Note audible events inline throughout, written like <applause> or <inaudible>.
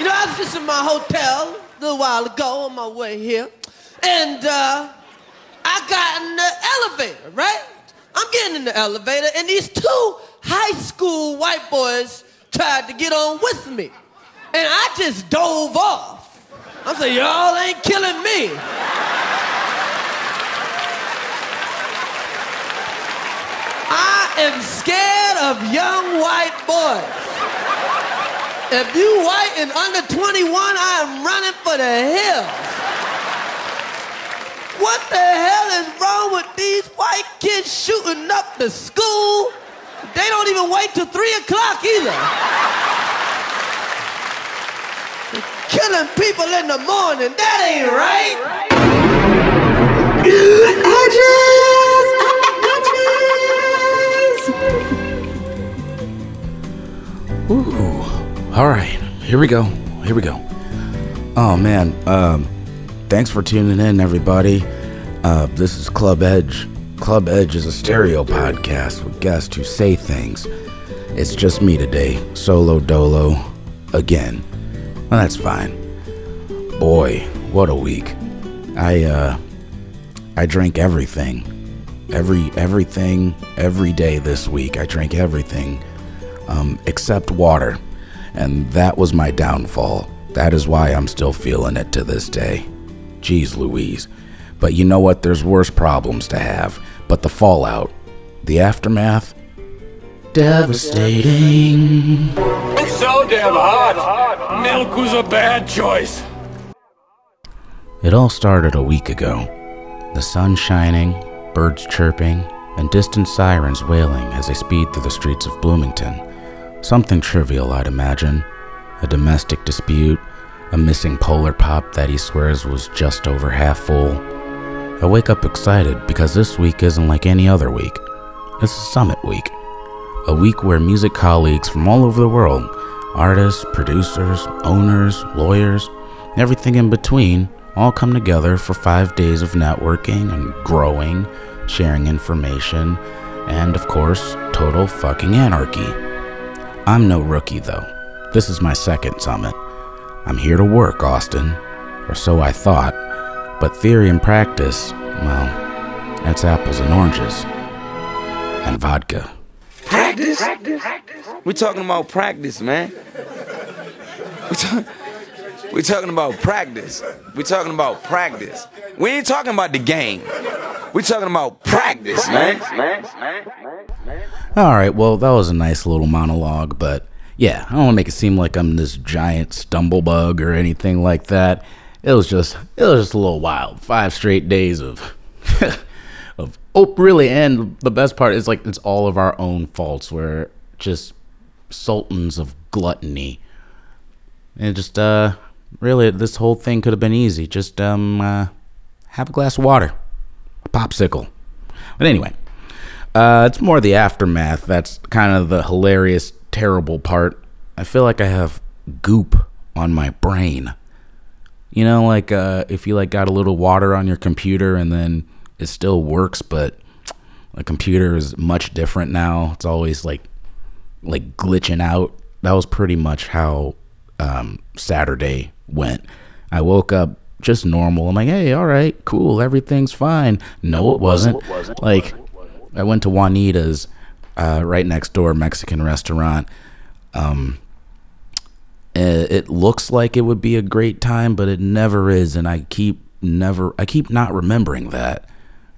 You know, I was just in my hotel a little while ago on my way here, and uh, I got in the elevator, right? I'm getting in the elevator, and these two high school white boys tried to get on with me. And I just dove off. I said, y'all ain't killing me. I am scared of young white boys. If you white and under 21, I am running for the hills. What the hell is wrong with these white kids shooting up the school? They don't even wait till 3 o'clock either. Killing people in the morning, that ain't right. Ooh. All right. Here we go. Here we go. Oh man. Um, thanks for tuning in, everybody. Uh, this is Club Edge. Club Edge is a stereo podcast with guests who say things. It's just me today, solo dolo, again. Well, that's fine. Boy, what a week. I uh, I drank everything, every everything, every day this week. I drank everything um, except water. And that was my downfall. That is why I'm still feeling it to this day. Jeez Louise. But you know what? There's worse problems to have. But the fallout, the aftermath, devastating. It's so damn hot. Milk was a bad choice. It all started a week ago. The sun shining, birds chirping, and distant sirens wailing as they speed through the streets of Bloomington. Something trivial, I'd imagine. A domestic dispute, a missing polar pop that he swears was just over half full. I wake up excited because this week isn't like any other week. It's summit week. A week where music colleagues from all over the world, artists, producers, owners, lawyers, everything in between, all come together for five days of networking and growing, sharing information, and of course, total fucking anarchy. I'm no rookie though. This is my second summit. I'm here to work, Austin. Or so I thought. But theory and practice, well, that's apples and oranges. And vodka. Practice? Practice? We're talking about practice, man. We're, talk- we're talking about practice. We're talking about practice. We ain't talking about the game. We're talking about practice, man. All right, well, that was a nice little monologue, but yeah, I don't want to make it seem like I'm this giant stumblebug or anything like that. It was just, it was just a little wild. Five straight days of, <laughs> of, oh, really, and the best part is like it's all of our own faults. We're just sultans of gluttony, and just, uh, really, this whole thing could have been easy. Just, um, uh, have a glass of water, popsicle. But anyway, uh, it's more the aftermath. That's kind of the hilarious, terrible part. I feel like I have goop on my brain. You know, like uh, if you like got a little water on your computer and then it still works, but the computer is much different now. It's always like like glitching out. That was pretty much how um, Saturday went. I woke up just normal. I'm like, hey, all right, cool, everything's fine. No, it wasn't. Like, I went to Juanita's uh, right next door Mexican restaurant. Um, it, it looks like it would be a great time, but it never is, and I keep never, I keep not remembering that.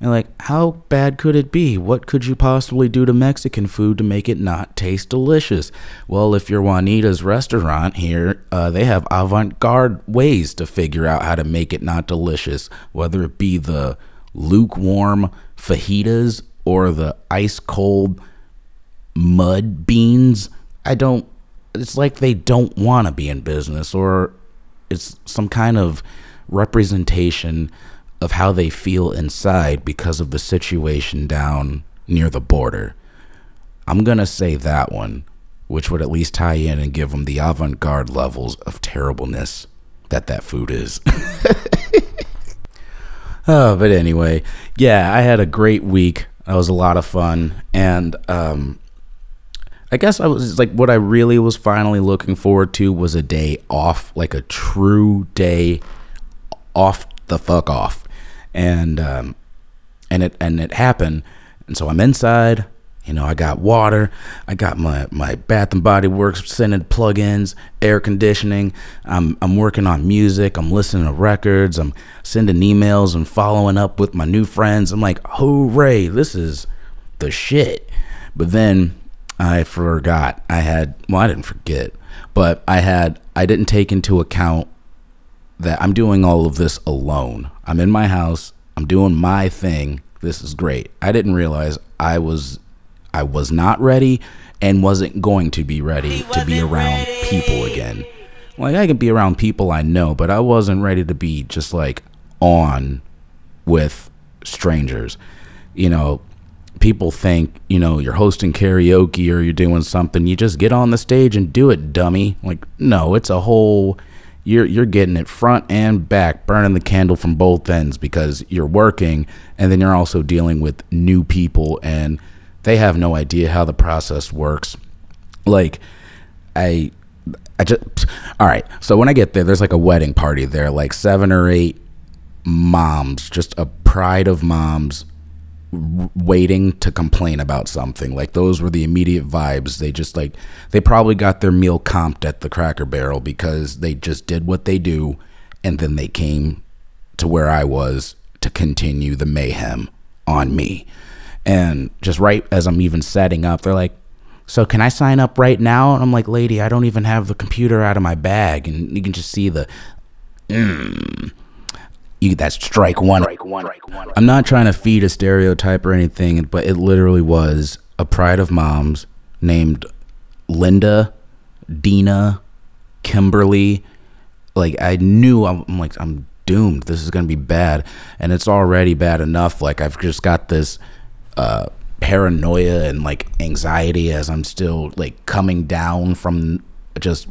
And like, how bad could it be? What could you possibly do to Mexican food to make it not taste delicious? Well, if you're Juanita's restaurant here, uh, they have avant garde ways to figure out how to make it not delicious, whether it be the lukewarm fajitas or the ice cold mud beans. I don't, it's like they don't want to be in business or it's some kind of representation of how they feel inside because of the situation down near the border. I'm going to say that one, which would at least tie in and give them the avant garde levels of terribleness that that food is. <laughs> oh, but anyway, yeah, I had a great week. That was a lot of fun. And um, I guess I was like what I really was finally looking forward to was a day off, like a true day off the fuck off, and um, and it and it happened, and so I'm inside. You know, I got water, I got my my Bath and Body Works scented plugins, air conditioning. I'm I'm working on music. I'm listening to records. I'm sending emails and following up with my new friends. I'm like, hooray! This is the shit. But then I forgot. I had well, I didn't forget, but I had I didn't take into account that I'm doing all of this alone. I'm in my house. I'm doing my thing. This is great. I didn't realize I was I was not ready and wasn't going to be ready to be around people again. Like I can be around people I know, but I wasn't ready to be just like on with strangers. You know, people think, you know, you're hosting karaoke or you're doing something, you just get on the stage and do it, dummy. Like no, it's a whole you're you're getting it front and back, burning the candle from both ends because you're working and then you're also dealing with new people and they have no idea how the process works. Like, I, I just, all right. So when I get there, there's like a wedding party there, like seven or eight moms, just a pride of moms waiting to complain about something. Like those were the immediate vibes. They just like they probably got their meal comped at the Cracker Barrel because they just did what they do and then they came to where I was to continue the mayhem on me. And just right as I'm even setting up, they're like, So can I sign up right now? And I'm like, Lady, I don't even have the computer out of my bag. And you can just see the, mm, you, that's strike one. Strike one. I'm not trying to feed a stereotype or anything, but it literally was a pride of moms named Linda, Dina, Kimberly. Like I knew I'm, I'm like I'm doomed. This is gonna be bad, and it's already bad enough. Like I've just got this uh, paranoia and like anxiety as I'm still like coming down from just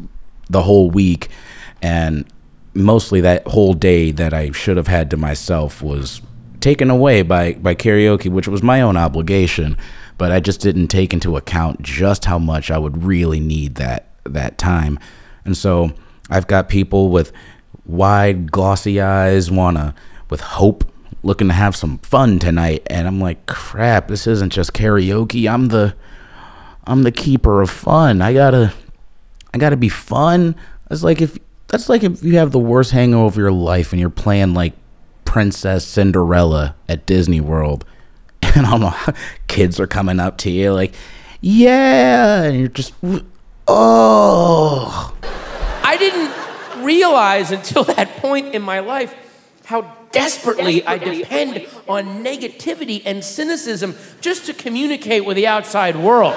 the whole week and mostly that whole day that I should have had to myself was taken away by by karaoke which was my own obligation. But I just didn't take into account just how much I would really need that that time. And so I've got people with wide glossy eyes wanna with hope looking to have some fun tonight. And I'm like crap this isn't just karaoke. I'm the I'm the keeper of fun. I got to I got to be fun. It's like if that's like if you have the worst hangover of your life and you're playing like Princess Cinderella at Disney World <laughs> and I don't know kids are coming up to you like yeah and you're just oh I didn't realize until that point in my life how desperately I depend on negativity and cynicism just to communicate with the outside world.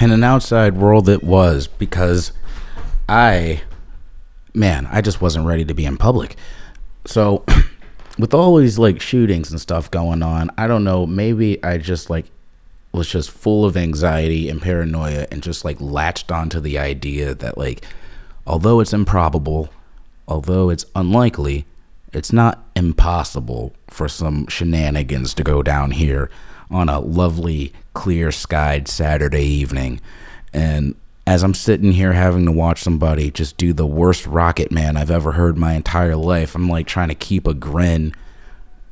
And an outside world it was because I, man, I just wasn't ready to be in public. So, <clears throat> with all these like shootings and stuff going on, I don't know, maybe I just like was just full of anxiety and paranoia and just like latched onto the idea that like although it's improbable, although it's unlikely, it's not impossible for some shenanigans to go down here on a lovely, clear skied Saturday evening. And as I'm sitting here having to watch somebody just do the worst Rocket Man I've ever heard my entire life, I'm like trying to keep a grin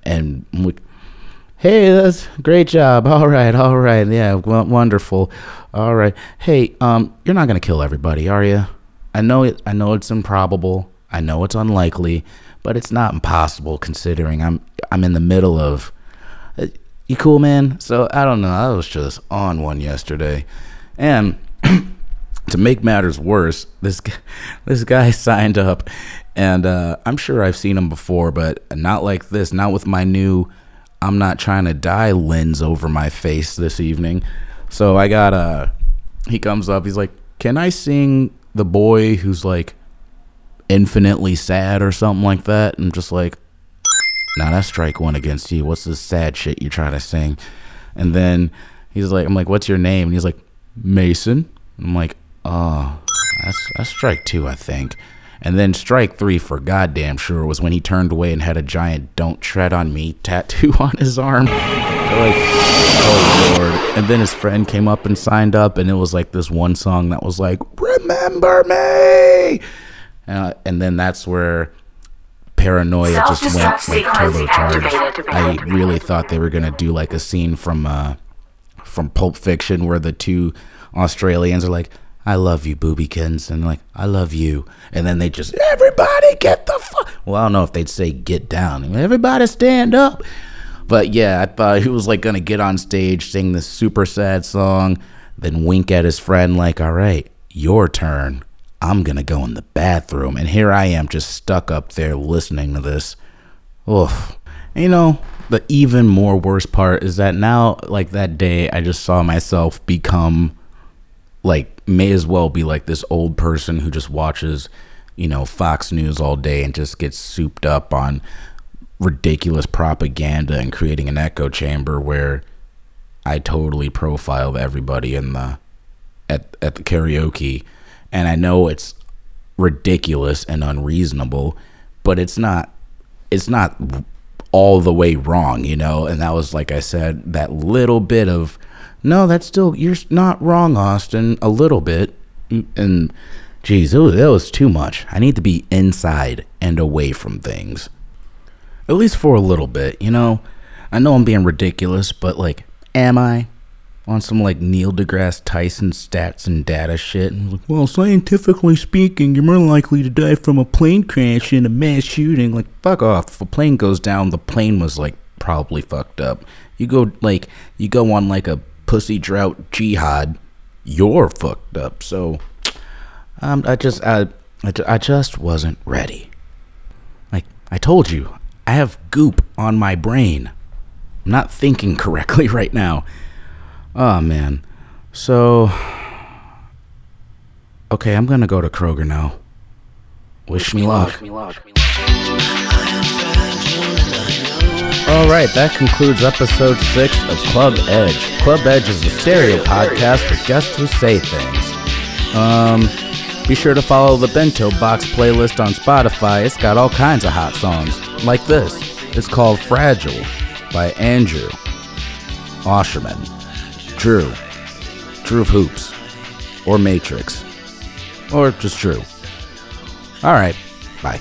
and I'm like, hey, that's great job. All right, all right, yeah, wonderful. All right, hey, um, you're not gonna kill everybody, are you? I know it. I know it's improbable. I know it's unlikely but it's not impossible considering I'm I'm in the middle of. Uh, you cool, man? So I don't know. I was just on one yesterday, and to make matters worse, this <laughs> this guy <laughs> signed up, and uh, I'm sure I've seen him before, but not like this. Not with my new "I'm not trying to die" lens over my face this evening. So I got a. Uh, he comes up. He's like, "Can I sing the boy who's like infinitely sad or something like that. And I'm just like, now nah, that's strike one against you. What's this sad shit you're trying to sing? And then he's like, I'm like, what's your name? And he's like, Mason. I'm like, oh, that's that's strike two, I think. And then strike three for goddamn sure was when he turned away and had a giant "Don't tread on me" <laughs> tattoo on his arm. like, oh lord and then his friend came up and signed up, and it was like this one song that was like "Remember Me," uh, and then that's where paranoia just went like turbocharged. I really thought they were gonna do like a scene from uh, from Pulp Fiction where the two Australians are like, "I love you, boobykins," and like, "I love you," and then they just everybody get the fuck. Well, I don't know if they'd say get down. Everybody stand up. But yeah, I thought he was like gonna get on stage, sing this super sad song, then wink at his friend like, "All right, your turn. I'm gonna go in the bathroom." And here I am, just stuck up there listening to this. Oof. You know, the even more worse part is that now, like that day, I just saw myself become like, may as well be like this old person who just watches, you know, Fox News all day and just gets souped up on ridiculous propaganda and creating an echo chamber where I totally profiled everybody in the at at the karaoke. And I know it's ridiculous and unreasonable but it's not it's not all the way wrong you know? And that was like I said that little bit of no that's still you're not wrong Austin a little bit and geez that was too much I need to be inside and away from things at least for a little bit, you know. I know I'm being ridiculous, but like, am I on some like Neil deGrasse Tyson stats and data shit? And like, well, scientifically speaking, you're more likely to die from a plane crash than a mass shooting. Like, fuck off. If a plane goes down, the plane was like probably fucked up. You go like, you go on like a pussy drought jihad, you're fucked up. So, um, I just, I, I, just wasn't ready. Like I told you, I have goop on my brain. I'm not thinking correctly <laughs> right now. Oh man. So Okay, I'm gonna go to Kroger now. Wish me luck. Alright, that concludes episode 6 of Club Edge. Club Edge is a stereo podcast for guests who say things. Um, be sure to follow the Bento Box playlist on Spotify. It's got all kinds of hot songs, like this. It's called Fragile by Andrew Auscherman, Drew, Drew of Hoops, or Matrix, or just Drew. All right, bye.